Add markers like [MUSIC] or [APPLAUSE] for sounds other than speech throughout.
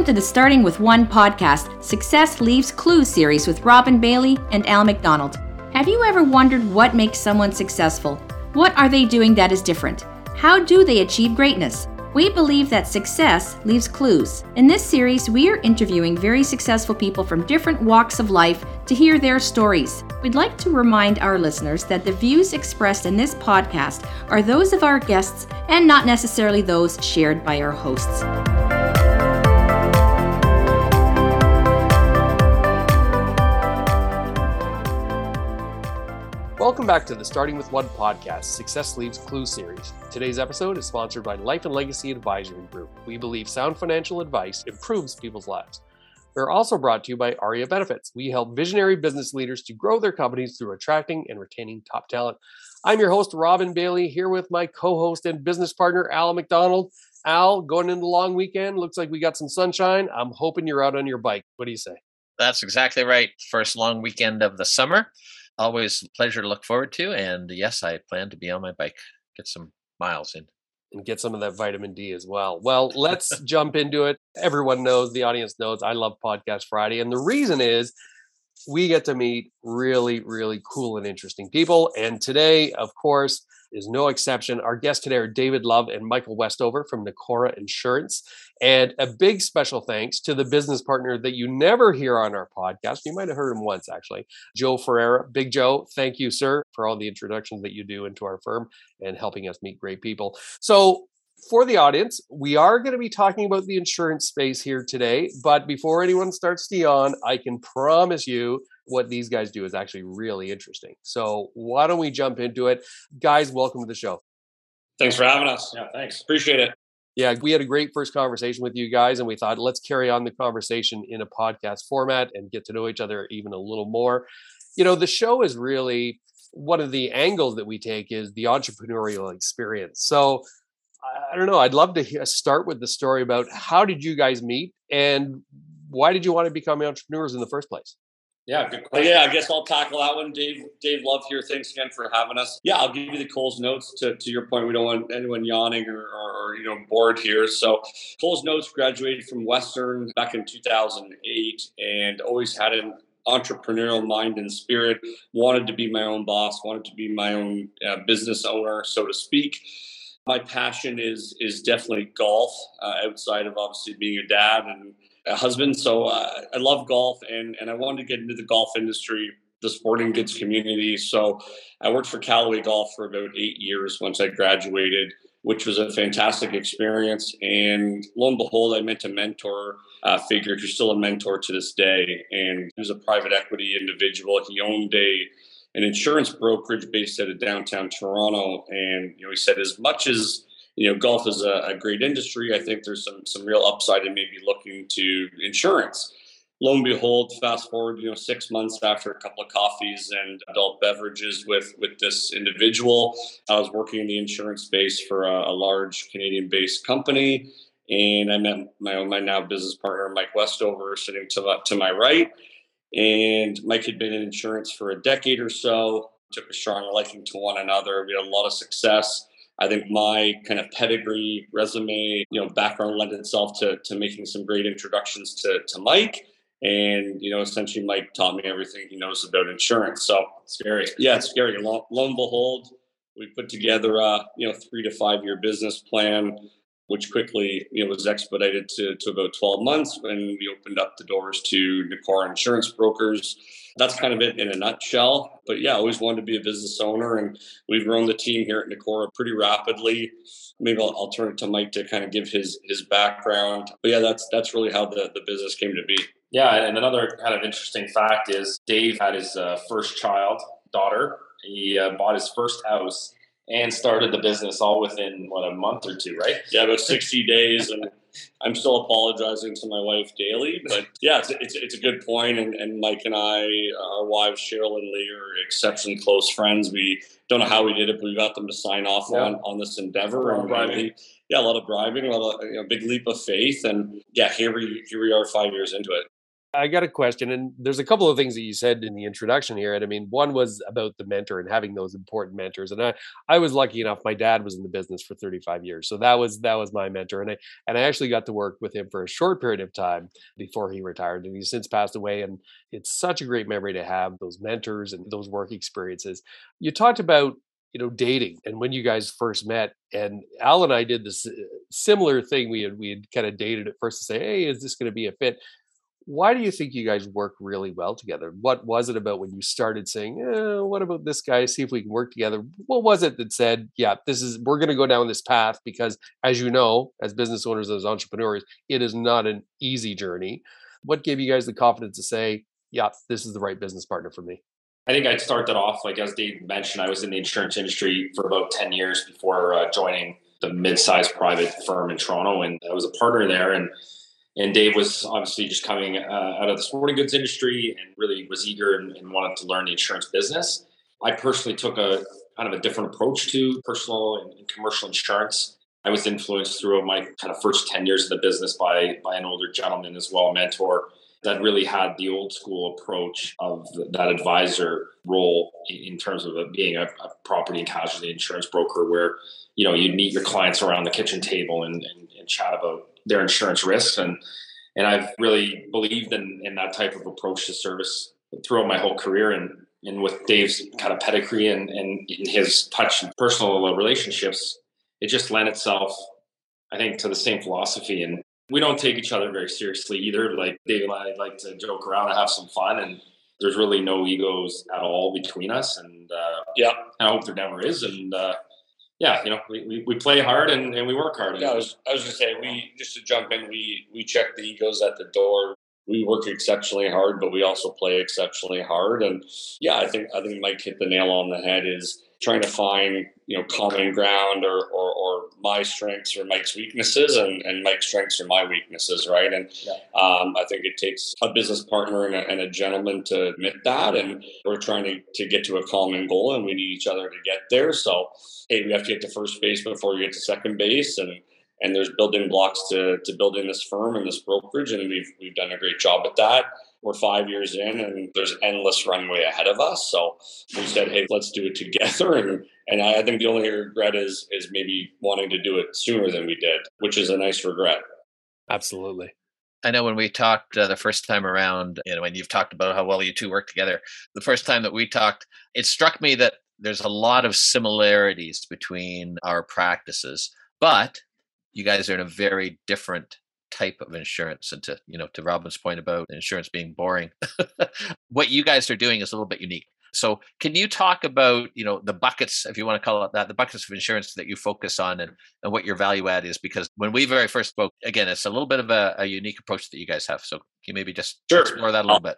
Welcome to the Starting with One podcast, Success Leaves Clues series with Robin Bailey and Al McDonald. Have you ever wondered what makes someone successful? What are they doing that is different? How do they achieve greatness? We believe that success leaves clues. In this series, we are interviewing very successful people from different walks of life to hear their stories. We'd like to remind our listeners that the views expressed in this podcast are those of our guests and not necessarily those shared by our hosts. Welcome back to the Starting with One podcast, Success Leaves Clue series. Today's episode is sponsored by Life and Legacy Advisory Group. We believe sound financial advice improves people's lives. We're also brought to you by ARIA Benefits. We help visionary business leaders to grow their companies through attracting and retaining top talent. I'm your host, Robin Bailey, here with my co host and business partner, Al McDonald. Al, going into the long weekend, looks like we got some sunshine. I'm hoping you're out on your bike. What do you say? That's exactly right. First long weekend of the summer always a pleasure to look forward to. And yes, I plan to be on my bike, get some miles in. And get some of that vitamin D as well. Well, let's jump into it. Everyone knows, the audience knows, I love Podcast Friday. And the reason is we get to meet really, really cool and interesting people. And today, of course, is no exception. Our guests today are David Love and Michael Westover from Nicora Insurance. And a big special thanks to the business partner that you never hear on our podcast. You might have heard him once, actually, Joe Ferreira. Big Joe, thank you, sir, for all the introductions that you do into our firm and helping us meet great people. So, for the audience, we are going to be talking about the insurance space here today. But before anyone starts to yawn, I can promise you what these guys do is actually really interesting. So why don't we jump into it? Guys, welcome to the show. Thanks for having us. Yeah, thanks. Appreciate it. Yeah, we had a great first conversation with you guys, and we thought let's carry on the conversation in a podcast format and get to know each other even a little more. You know, the show is really one of the angles that we take is the entrepreneurial experience. So I don't know. I'd love to start with the story about how did you guys meet and why did you want to become entrepreneurs in the first place? Yeah, good question. Yeah, I guess I'll tackle that one. Dave, Dave Love here. Thanks again for having us. Yeah, I'll give you the Coles notes to, to your point. We don't want anyone yawning or, or, or you know bored here. So Coles notes graduated from Western back in 2008 and always had an entrepreneurial mind and spirit. Wanted to be my own boss. Wanted to be my own uh, business owner, so to speak. My passion is is definitely golf. Uh, outside of obviously being a dad and a husband. So uh, I love golf and, and I wanted to get into the golf industry, the sporting goods community. So I worked for Callaway Golf for about eight years once I graduated, which was a fantastic experience. And lo and behold, I met a mentor uh, figure who's still a mentor to this day. And he was a private equity individual. He owned a an insurance brokerage based out of downtown Toronto. And you know, he said as much as you know, golf is a, a, great industry. I think there's some some real upside in maybe looking to insurance. Lo and behold, fast forward, you know, six months after a couple of coffees and adult beverages with with this individual, I was working in the insurance space for a, a large Canadian-based company, and I met my my now business partner, Mike Westover, sitting to to my right. And Mike had been in insurance for a decade or so. Took a strong liking to one another. We had a lot of success I think my kind of pedigree, resume, you know, background lent itself to to making some great introductions to to Mike. And you know, essentially, Mike taught me everything he knows about insurance. So scary. Yeah, it's scary. Lo, lo and behold, we put together a you know three to five year business plan, which quickly you know was expedited to to about twelve months when we opened up the doors to Nicora Insurance Brokers that's kind of it in a nutshell. But yeah, always wanted to be a business owner, and we've grown the team here at Nicora pretty rapidly. Maybe I'll, I'll, turn it to Mike to kind of give his his background. But yeah, that's that's really how the, the business came to be. Yeah, and another kind of interesting fact is Dave had his uh, first child, daughter. He uh, bought his first house and started the business all within what a month or two, right? Yeah, about sixty days, and I'm still apologizing to my wife daily, but yeah, it's, it's, it's, a good point. And, and Mike and I, our wives Cheryl and Lee, are exceptionally close friends. We don't know how we did it, but we got them to sign off yeah. on, on this endeavor. And driving. yeah, a lot of bribing, a lot of you know, big leap of faith, and yeah, here we here we are, five years into it. I got a question, and there's a couple of things that you said in the introduction here. And I mean, one was about the mentor and having those important mentors. And I, I was lucky enough; my dad was in the business for 35 years, so that was that was my mentor. And I and I actually got to work with him for a short period of time before he retired, and he's since passed away. And it's such a great memory to have those mentors and those work experiences. You talked about you know dating and when you guys first met and al and i did this uh, similar thing we had we had kind of dated at first to say hey is this going to be a fit why do you think you guys work really well together? What was it about when you started saying, eh, "What about this guy? See if we can work together." What was it that said, "Yeah, this is we're going to go down this path"? Because, as you know, as business owners, as entrepreneurs, it is not an easy journey. What gave you guys the confidence to say, "Yeah, this is the right business partner for me"? I think I'd start that off like as Dave mentioned. I was in the insurance industry for about ten years before uh, joining the mid-sized private firm in Toronto, and I was a partner there and and Dave was obviously just coming uh, out of the sporting goods industry and really was eager and, and, wanted to learn the insurance business. I personally took a kind of a different approach to personal and, and commercial insurance. I was influenced through my kind of first 10 years of the business by, by an older gentleman as well, a mentor that really had the old school approach of that advisor role in, terms of being a, a, property and casualty insurance broker where, you know, you'd meet your clients around the kitchen table and, and, and chat about their insurance risks. And and I've really believed in, in that type of approach to service throughout my whole career. And and with Dave's kind of pedigree and, and in his touch and personal relationships, it just lent itself, I think, to the same philosophy. And we don't take each other very seriously either. Like Dave and I like to joke around and have some fun, and there's really no egos at all between us. And uh, yeah, I hope there never is. And uh, yeah, you know, we, we, we play hard and, and we work hard. Yeah, I was, I was gonna say we just to jump in, we we check the egos at the door. We work exceptionally hard, but we also play exceptionally hard. And yeah, I think I think Mike hit the nail on the head. Is trying to find you know common ground or, or, or my strengths or Mike's weaknesses and, and Mike's strengths are my weaknesses, right? And yeah. um, I think it takes a business partner and a, and a, gentleman to admit that. And we're trying to, to get to a common goal and we need each other to get there. So, hey, we have to get to first base before we get to second base. And and there's building blocks to, to building this firm and this brokerage. And we've, we've done a great job at that we're five years in and there's endless runway ahead of us. So we said, hey, let's do it together. [LAUGHS] And and I think the only regret is is maybe wanting to do it sooner than we did, which is a nice regret. Absolutely. I know when we talked uh, the first time around, you know, when you've talked about how well you two work together, the first time that we talked, it struck me that there's a lot of similarities between our practices, but you guys are in a very different type of insurance and to you know to robin's point about insurance being boring [LAUGHS] what you guys are doing is a little bit unique. So can you talk about you know the buckets if you want to call it that the buckets of insurance that you focus on and, and what your value add is? Because when we very first spoke again it's a little bit of a, a unique approach that you guys have so can you maybe just sure. explore that a uh, little bit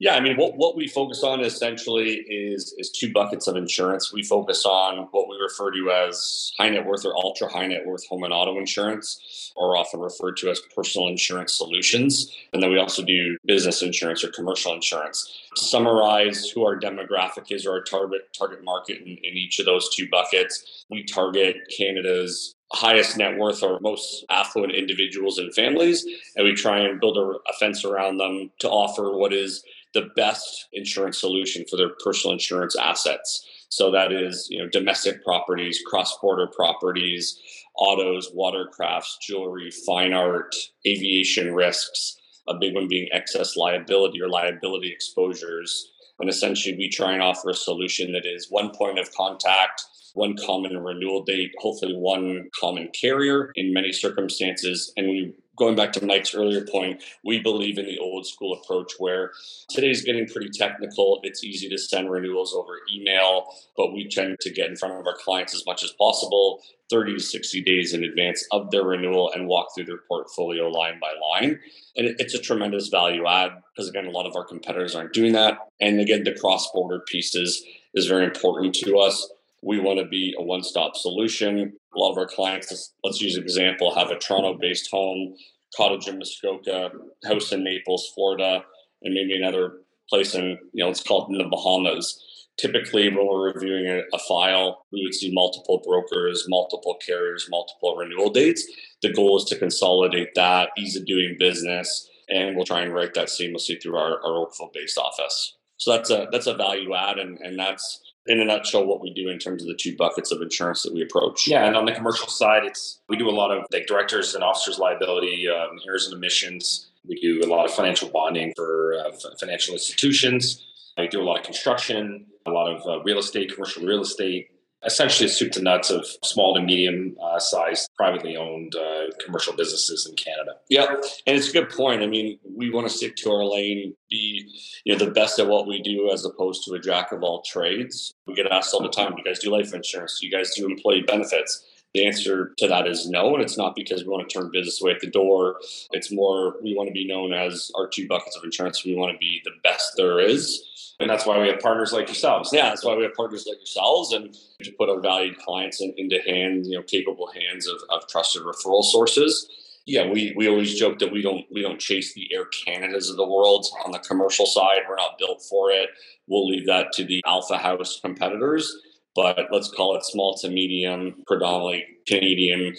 yeah, I mean, what, what we focus on essentially is is two buckets of insurance. We focus on what we refer to as high net worth or ultra high net worth home and auto insurance, or often referred to as personal insurance solutions. And then we also do business insurance or commercial insurance. To summarize who our demographic is or our target target market in, in each of those two buckets, we target Canada's highest net worth or most affluent individuals and families, and we try and build a, a fence around them to offer what is the best insurance solution for their personal insurance assets. So that is, you know, domestic properties, cross-border properties, autos, watercrafts, jewelry, fine art, aviation risks, a big one being excess liability or liability exposures. And essentially we try and offer a solution that is one point of contact, one common renewal date, hopefully one common carrier in many circumstances. And we going back to Mike's earlier point, we believe in the old school approach where today's getting pretty technical. It's easy to send renewals over email, but we tend to get in front of our clients as much as possible 30 to 60 days in advance of their renewal and walk through their portfolio line by line. And it's a tremendous value add because, again, a lot of our competitors aren't doing that. And again, the cross border pieces is very important to us. We want to be a one stop solution. A lot of our clients, let's use an example, have a Toronto based home, cottage in Muskoka, house in Naples, Florida, and maybe another place in, you know, let's call it in the Bahamas. Typically, when we're reviewing a, a file, we would see multiple brokers, multiple carriers, multiple renewal dates. The goal is to consolidate that, ease of doing business, and we'll try and write that seamlessly through our, our Oakville based office. So that's a that's a value add, and and that's in a nutshell what we do in terms of the two buckets of insurance that we approach. Yeah, and on the commercial side, it's we do a lot of like directors and officers liability, um, errors and omissions. We do a lot of financial bonding for uh, financial institutions. We do a lot of construction, a lot of uh, real estate, commercial real estate, essentially a soup to nuts of small to medium uh, sized privately owned uh, commercial businesses in Canada. Yeah, and it's a good point. I mean, we want to stick to our lane, be you know the best at what we do, as opposed to a jack of all trades. We get asked all the time, "Do you guys do life insurance? Do you guys do employee benefits?" The answer to that is no, and it's not because we want to turn business away at the door. It's more we want to be known as our two buckets of insurance. We want to be the best there is and that's why we have partners like yourselves. Yeah, that's why we have partners like yourselves and to put our valued clients in, into hands, you know, capable hands of, of trusted referral sources. Yeah, we, we always joke that we don't we don't chase the Air Canadas of the world on the commercial side. We're not built for it. We'll leave that to the alpha house competitors. But let's call it small to medium, predominantly Canadian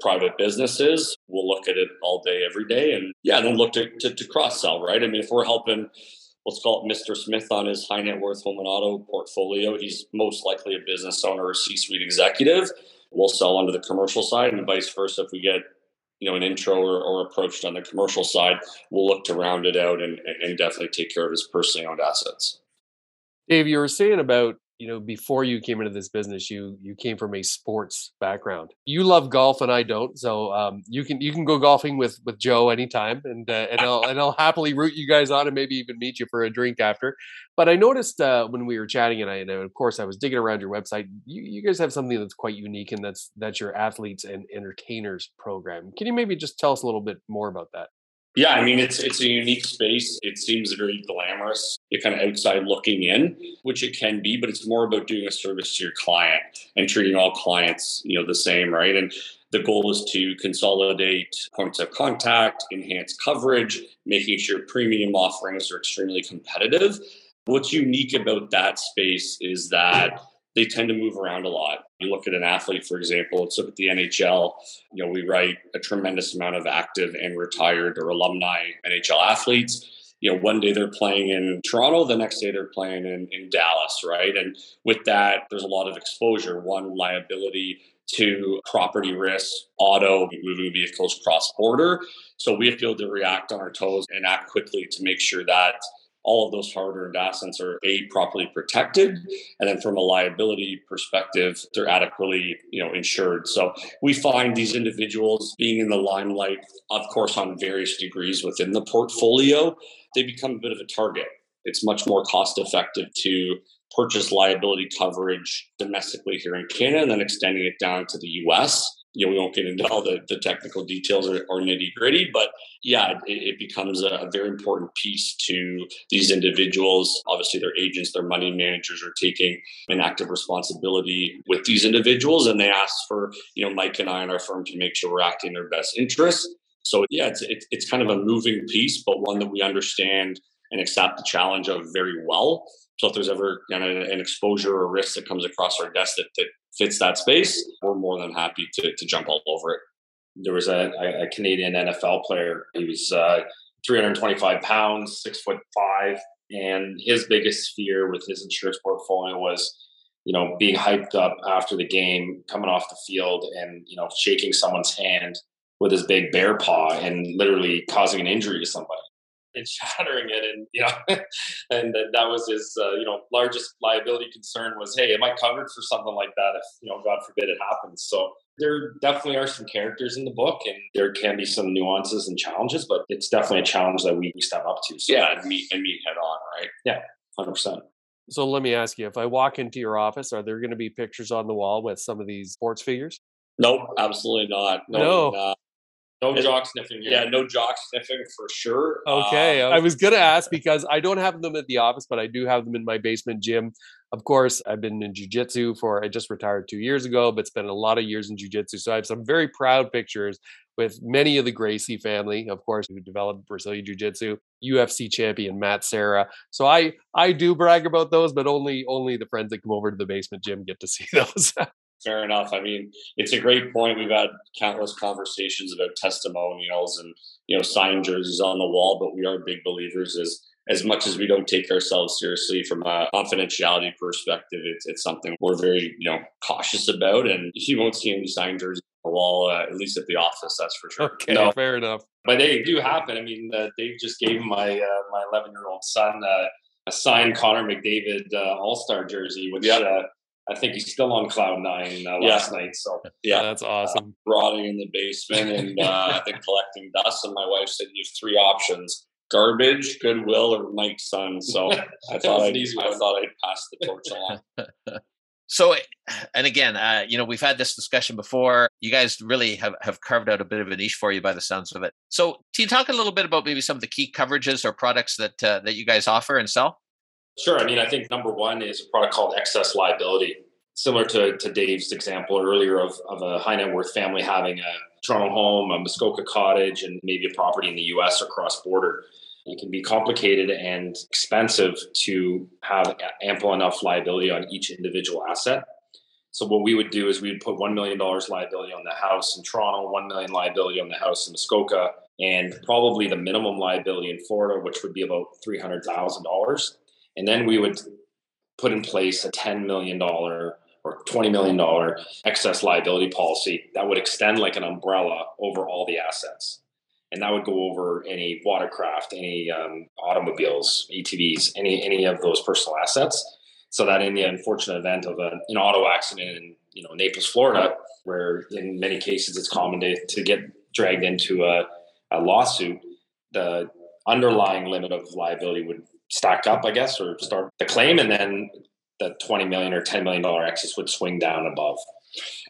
private businesses. We'll look at it all day, every day, and yeah, then look to, to, to cross sell, right? I mean, if we're helping let's call it Mr. Smith on his high net worth home and auto portfolio. He's most likely a business owner or C suite executive. We'll sell onto the commercial side and vice versa. If we get you know an intro or, or approached on the commercial side, we'll look to round it out and, and definitely take care of his personally owned assets. Dave, you were saying about you know before you came into this business you you came from a sports background. You love golf and i don't so um, you can you can go golfing with with joe anytime and uh, and i'll and i'll happily root you guys on and maybe even meet you for a drink after. But i noticed uh, when we were chatting and i and of course i was digging around your website you, you guys have something that's quite unique and that's that's your athletes and entertainers program. Can you maybe just tell us a little bit more about that yeah, I mean it's it's a unique space. It seems very glamorous. You're kind of outside looking in, which it can be, but it's more about doing a service to your client and treating all clients, you know, the same, right? And the goal is to consolidate points of contact, enhance coverage, making sure premium offerings are extremely competitive. What's unique about that space is that they tend to move around a lot. You look at an athlete, for example, let's look at the NHL. You know, we write a tremendous amount of active and retired or alumni NHL athletes. You know, one day they're playing in Toronto, the next day they're playing in, in Dallas, right? And with that, there's a lot of exposure. One, liability, to property risk, auto, moving vehicles cross border. So we have to be able to react on our toes and act quickly to make sure that all of those hard-earned assets are a properly protected and then from a liability perspective they're adequately you know insured. So we find these individuals being in the limelight of course on various degrees within the portfolio they become a bit of a target. It's much more cost effective to purchase liability coverage domestically here in canada and then extending it down to the us you know, we won't get into all the, the technical details or, or nitty gritty, but yeah, it, it becomes a, very important piece to these individuals. Obviously, their agents, their money managers are taking an active responsibility with these individuals, and they ask for you know Mike and I and our firm to make sure we're acting in their best interest. So yeah, it's it's, it's kind of a moving piece, but one that we understand and accept the challenge of very well. So if there's ever kind of an exposure or risk that comes across our desk that, that fits that space, we're more than happy to, to jump all over it. There was a, a Canadian NFL player. He was uh, 325 pounds, six foot five, and his biggest fear with his insurance portfolio was, you know, being hyped up after the game, coming off the field, and you know, shaking someone's hand with his big bear paw and literally causing an injury to somebody and [LAUGHS] shattering it and you know [LAUGHS] and that was his uh, you know largest liability concern was hey am i covered for something like that if you know god forbid it happens so there definitely are some characters in the book and there can be some nuances and challenges but it's definitely a challenge that we, we step up to so. yeah and meet and meet head on right yeah 100% so let me ask you if i walk into your office are there going to be pictures on the wall with some of these sports figures Nope, absolutely not. No, no. No jock sniffing. Yeah, no jock sniffing for sure. Okay. Um, I was going to ask because I don't have them at the office, but I do have them in my basement gym. Of course, I've been in jujitsu for, I just retired two years ago, but spent a lot of years in jujitsu. So I have some very proud pictures with many of the Gracie family, of course, who developed Brazilian Jiu Jitsu, UFC champion Matt Serra. So I I do brag about those, but only only the friends that come over to the basement gym get to see [LAUGHS] those. Fair enough. I mean, it's a great point. We've had countless conversations about testimonials and you know sign jerseys on the wall, but we are big believers as as much as we don't take ourselves seriously from a confidentiality perspective, it's, it's something we're very you know cautious about, and you won't see any sign jerseys on the wall, uh, at least at the office. That's for sure. Okay, no. fair enough. But they do happen. I mean, uh, Dave just gave my uh, my 11 year old son uh, a signed Connor McDavid uh, All Star jersey, which yep. Uh, I think he's still on cloud nine uh, last yeah. night. So yeah, that's awesome. rotting in the basement and [LAUGHS] I think collecting dust. And my wife said you have three options: garbage, Goodwill, or Mike's son. So [LAUGHS] I thought I'd, I thought I'd pass the torch along. [LAUGHS] So, and again, uh, you know, we've had this discussion before. You guys really have, have carved out a bit of a niche for you by the sounds of it. So, can you talk a little bit about maybe some of the key coverages or products that uh, that you guys offer and sell? Sure. I mean, I think number one is a product called excess liability, similar to, to Dave's example earlier of, of a high net worth family having a Toronto home, a Muskoka cottage, and maybe a property in the US or cross border. It can be complicated and expensive to have ample enough liability on each individual asset. So what we would do is we'd put $1 million liability on the house in Toronto, 1 million liability on the house in Muskoka, and probably the minimum liability in Florida, which would be about $300,000. And then we would put in place a $10 million or $20 million excess liability policy that would extend like an umbrella over all the assets and that would go over any watercraft, any um, automobiles, ATVs, any any of those personal assets. So that in the unfortunate event of a, an auto accident in you know Naples, Florida, where in many cases it's common to, to get dragged into a, a lawsuit, the underlying limit of liability would stack up, I guess, or start the claim, and then the 20 million or 10 million dollar excess would swing down above.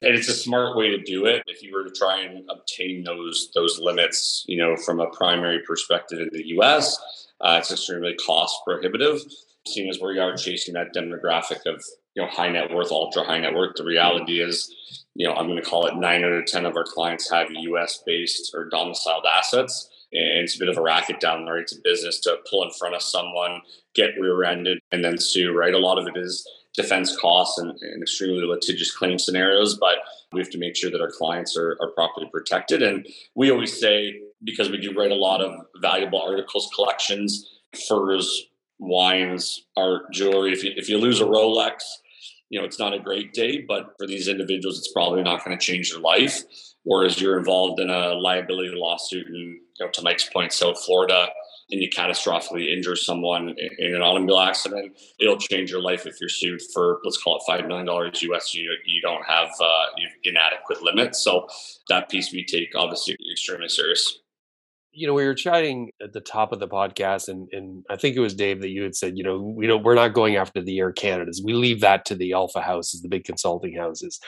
And it's a smart way to do it. If you were to try and obtain those those limits you know from a primary perspective in the us uh, it's extremely cost prohibitive. Seeing as we are chasing that demographic of you know high net worth ultra high net worth the reality is you know i'm going to call it 9 out of 10 of our clients have us based or domiciled assets and it's a bit of a racket down there it's a business to pull in front of someone get rear-ended and then sue right a lot of it is defense costs and, and, extremely litigious claim scenarios, but we have to make sure that our clients are, are properly protected. And we always say, because we do write a lot of valuable articles, collections, furs, wines, art, jewelry. If you, if you lose a Rolex, you know, it's not a great day, but for these individuals, it's probably not going to change their life. Whereas you're involved in a liability lawsuit in, you know, to Mike's point, South Florida, and you catastrophically injure someone in an automobile accident, it'll change your life if you're sued for let's call it five million dollars US. You you don't have uh, inadequate limits, so that piece we take obviously extremely serious. You know, we were chatting at the top of the podcast, and and I think it was Dave that you had said, you know, we don't we're not going after the Air Canadas. We leave that to the Alpha houses, the big consulting houses.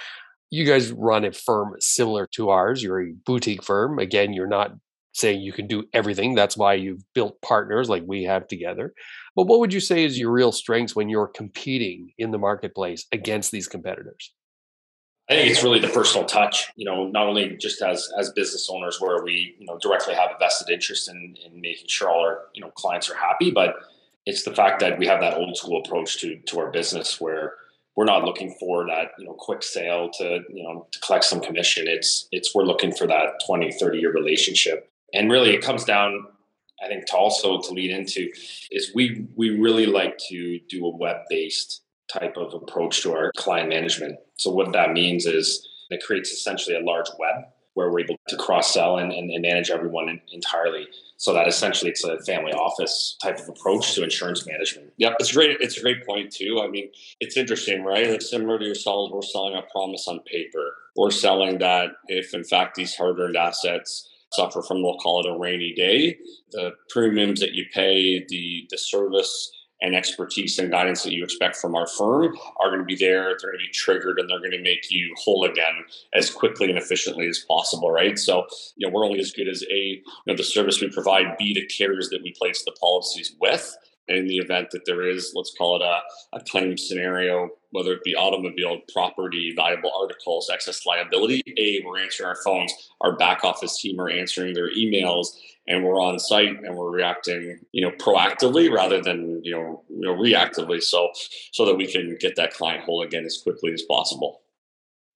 You guys run a firm similar to ours. You're a boutique firm. Again, you're not saying you can do everything. That's why you've built partners like we have together. But what would you say is your real strengths when you're competing in the marketplace against these competitors? I think it's really the personal touch, you know, not only just as as business owners where we, you know, directly have a vested interest in in making sure all our, you know, clients are happy, but it's the fact that we have that old school approach to to our business where we're not looking for that you know quick sale to you know to collect some commission. It's it's we're looking for that 20 30 year relationship. And really it comes down i think to also to lead into is we we really like to do a web based type of approach to our client management. So what that means is it creates essentially a large web where we're able to cross sell and, and, and, manage everyone entirely. So that essentially it's a family office type of approach to insurance management. Yeah, it's great it's a great point too. I mean it's interesting right? It's similar to yourselves we're selling a promise on paper. We're selling that if in fact these hard-earned assets suffer from, we'll call it a rainy day. The premiums that you pay, the, the service and expertise and guidance that you expect from our firm are going to be there. They're going to be triggered and they're going to make you whole again as quickly and efficiently as possible, right? So, you know, we're only as good as A, you know, the service we provide, B, the carriers that we place the policies with And in the event that there is, let's call it a, a claim scenario, whether it be automobile, property, valuable articles, excess liability, A, we're answering our phones, our back office team are answering their emails, and we're on site and we're reacting, you know, proactively rather than, you know, you know reactively so so that we can get that client whole again as quickly as possible.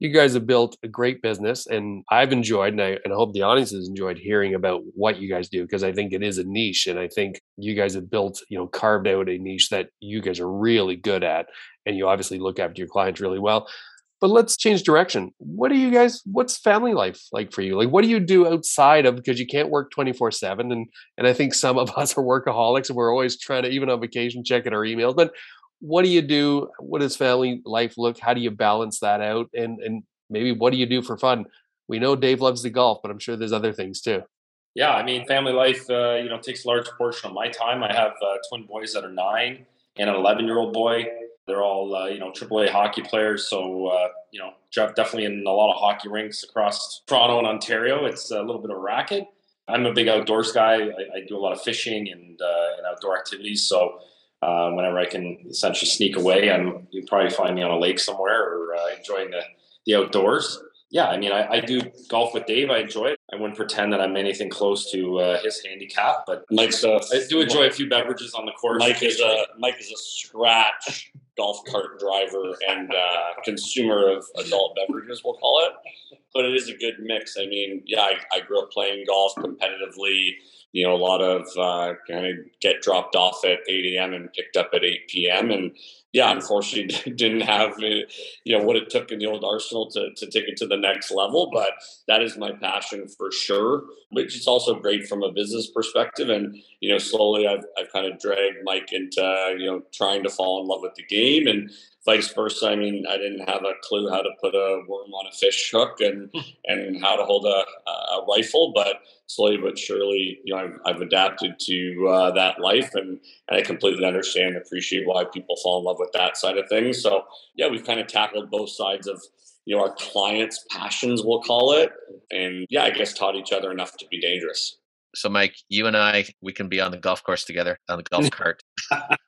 You guys have built a great business and I've enjoyed and I, and I hope the audience has enjoyed hearing about what you guys do because I think it is a niche and I think you guys have built, you know, carved out a niche that you guys are really good at and you obviously look after your clients really well. But let's change direction. What do you guys what's family life like for you? Like what do you do outside of because you can't work 24/7 and and I think some of [LAUGHS] us are workaholics and we're always trying to even on vacation checking our emails. But what do you do? What does family life look? How do you balance that out? And and maybe what do you do for fun? We know Dave loves the golf, but I'm sure there's other things too. Yeah, I mean, family life, uh, you know, takes a large portion of my time. I have uh, twin boys that are nine and an 11 year old boy. They're all, uh, you know, AAA hockey players. So, uh, you know, definitely in a lot of hockey rinks across Toronto and Ontario. It's a little bit of a racket. I'm a big outdoors guy. I, I do a lot of fishing and, uh, and outdoor activities. So, uh, whenever I can essentially sneak away, I'm you probably find me on a lake somewhere or uh, enjoying the, the outdoors. Yeah, I mean, I, I, do golf with Dave. I enjoy it. I wouldn't pretend that I'm anything close to uh, his handicap, but Mike's a, I do enjoy a few beverages on the course. Mike is a Mike is a scratch golf cart driver and uh, consumer of adult beverages, we'll call it. But it is a good mix. I mean, yeah, I, I grew up playing golf competitively you know, a lot of uh, kind of get dropped off at 8 a.m. and picked up at 8 p.m. And yeah, unfortunately, [LAUGHS] didn't have uh, you know what it took in the old arsenal to to take it to the next level. But that is my passion for sure. Which is also great from a business perspective. And you know, slowly I've I've kind of dragged Mike into you know trying to fall in love with the game and vice versa. I mean, I didn't have a clue how to put a worm on a fish hook and and how to hold a, a rifle, but slowly but surely, you know, I've, I've adapted to uh, that life, and, and I completely understand and appreciate why people fall in love with that side of things. So yeah, we've kind of tackled both sides of you know our clients' passions, we'll call it, and yeah, I guess taught each other enough to be dangerous. So, Mike, you and I, we can be on the golf course together on the golf [LAUGHS] cart. [LAUGHS]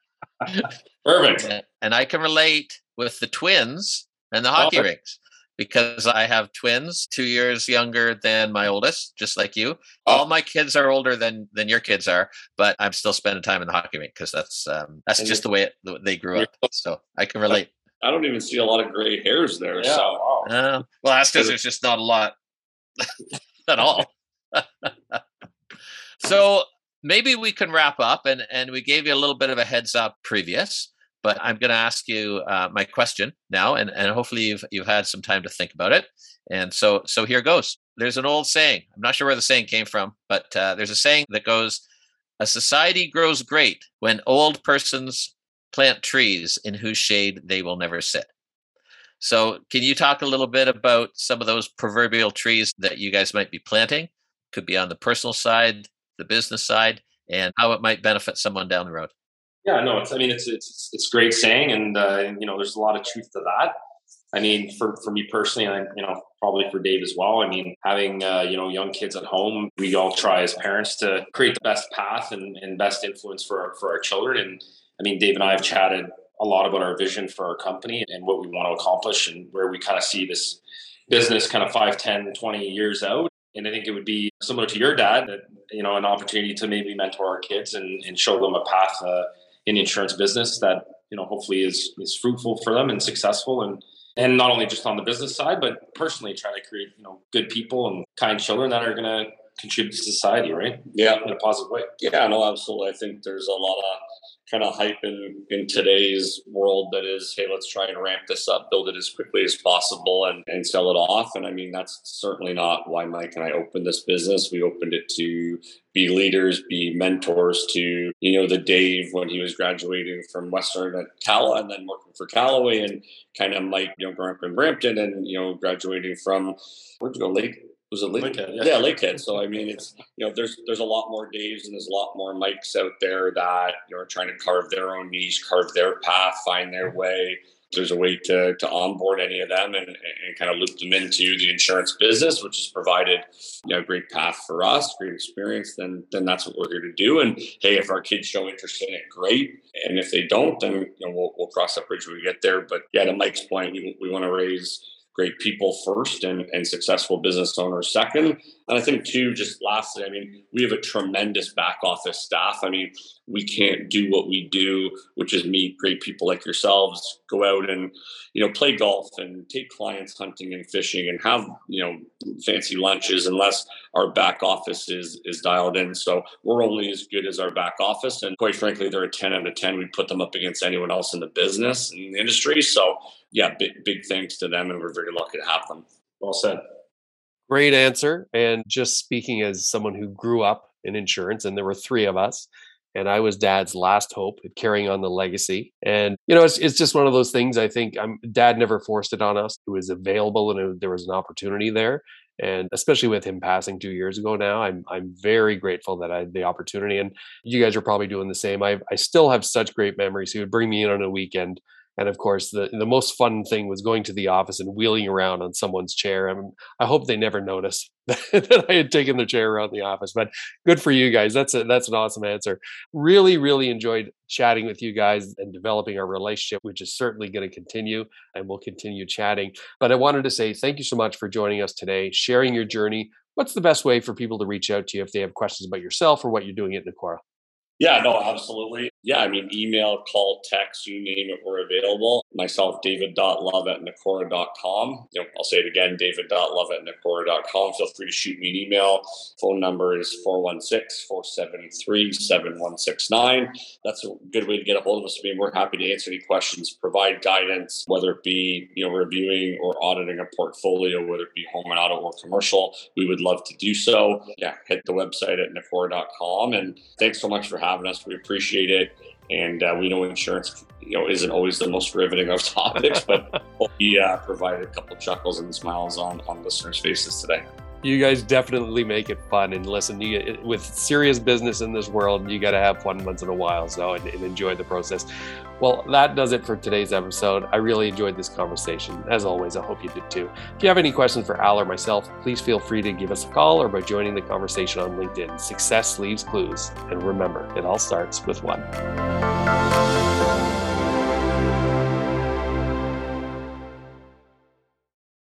Perfect. And I can relate with the twins and the hockey oh. rinks because I have twins, two years younger than my oldest, just like you. Oh. All my kids are older than than your kids are, but I'm still spending time in the hockey rink because that's um, that's and just the way it, they grew up. So I can relate. I don't even see a lot of gray hairs there. Yeah. So, wow. uh, well, that's because there's just not a lot [LAUGHS] [LAUGHS] at all. [LAUGHS] so maybe we can wrap up and and we gave you a little bit of a heads up previous but i'm going to ask you uh, my question now and and hopefully you've you've had some time to think about it. And so so here goes. There's an old saying i'm not sure where the saying came from but uh, there's a saying that goes a society grows great when old persons plant trees in whose shade they will never sit. So can you talk a little bit about some of those proverbial trees that you guys might be planting? Could be on the personal side the business side, and how it might benefit someone down the road. Yeah, no, it's. I mean, it's it's it's great saying, and uh, you know, there's a lot of truth to that. I mean, for, for me personally, and you know, probably for Dave as well. I mean, having uh, you know young kids at home, we all try as parents to create the best path and, and best influence for our, for our children. And I mean, Dave and I have chatted a lot about our vision for our company and what we want to accomplish and where we kind of see this business kind of 5 10 20 years out and I think it would be similar to your dad, that, you know, an opportunity to maybe mentor our kids and, and show them a path uh, in the insurance business that, you know, hopefully is, is fruitful for them and successful. And, and not only just on the business side, but personally try to create, you know, good people and kind children that are going to contribute to society, right? Yeah. In a positive way. Yeah, no, absolutely. I think there's a lot of kind of hype in, in today's world that is, hey, let's try and ramp this up, build it as quickly as possible and, and sell it off. And I mean, that's certainly not why Mike and I opened this business. We opened it to be leaders, be mentors to, you know, the Dave when he was graduating from Western at Cala and then working for Callaway and kind of Mike, you know, growing up in Brampton and, you know, graduating from, where'd you go, Lake? Was a Lakehead? Yeah. yeah, Lakehead. So I mean, it's you know, there's there's a lot more Daves and there's a lot more Mikes out there that you know are trying to carve their own niche, carve their path, find their way. There's a way to to onboard any of them and, and kind of loop them into the insurance business, which has provided you know a great path for us, great experience. Then then that's what we're here to do. And hey, if our kids show interest in it, great. And if they don't, then you know we'll, we'll cross that bridge when we get there. But yeah, to Mike's point, we, we want to raise great people first and, and successful business owners second. And I think too, just lastly, I mean, we have a tremendous back office staff. I mean, we can't do what we do, which is meet great people like yourselves, go out and, you know, play golf and take clients hunting and fishing and have, you know, fancy lunches unless our back office is is dialed in. So we're only as good as our back office. And quite frankly, they're a 10 out of 10. We put them up against anyone else in the business in the industry. So yeah, big big thanks to them and we're very lucky to have them. Well said. Great answer. And just speaking as someone who grew up in insurance, and there were three of us, and I was dad's last hope at carrying on the legacy. And you know, it's it's just one of those things. I think I'm, dad never forced it on us. It was available, and it, there was an opportunity there. And especially with him passing two years ago now, I'm I'm very grateful that I had the opportunity. And you guys are probably doing the same. I I still have such great memories. He would bring me in on a weekend and of course, the, the most fun thing was going to the office and wheeling around on someone's chair. I, mean, I hope they never noticed [LAUGHS] that I had taken the chair around the office. But good for you guys. That's a, that's an awesome answer. Really, really enjoyed chatting with you guys and developing our relationship, which is certainly going to continue, and we'll continue chatting. But I wanted to say thank you so much for joining us today, sharing your journey. What's the best way for people to reach out to you if they have questions about yourself or what you're doing at Necora? Yeah, no, absolutely. Yeah, I mean, email, call, text, you name it, we're available. Myself, david.love at necora.com. You know, I'll say it again, david.love at necora.com. Feel free to shoot me an email. Phone number is 416-473-7169. That's a good way to get a hold of us. I mean, we're happy to answer any questions, provide guidance, whether it be, you know, reviewing or auditing a portfolio, whether it be home and auto or commercial. We would love to do so. Yeah, hit the website at necora.com. And thanks so much for having us. We appreciate it. And uh, we know insurance, you know, isn't always the most riveting of topics, but [LAUGHS] we uh, provided a couple chuckles and smiles on on listeners' faces today you guys definitely make it fun. And listen you, with serious business in this world you got to have fun once in a while so and, and, enjoy the process. Well that does it for today's episode. I really enjoyed this conversation as always i hope you did too. If you have any questions for al or myself please feel free to give us a call or by joining the conversation on linkedin. Success leaves clues. And remember it all starts with one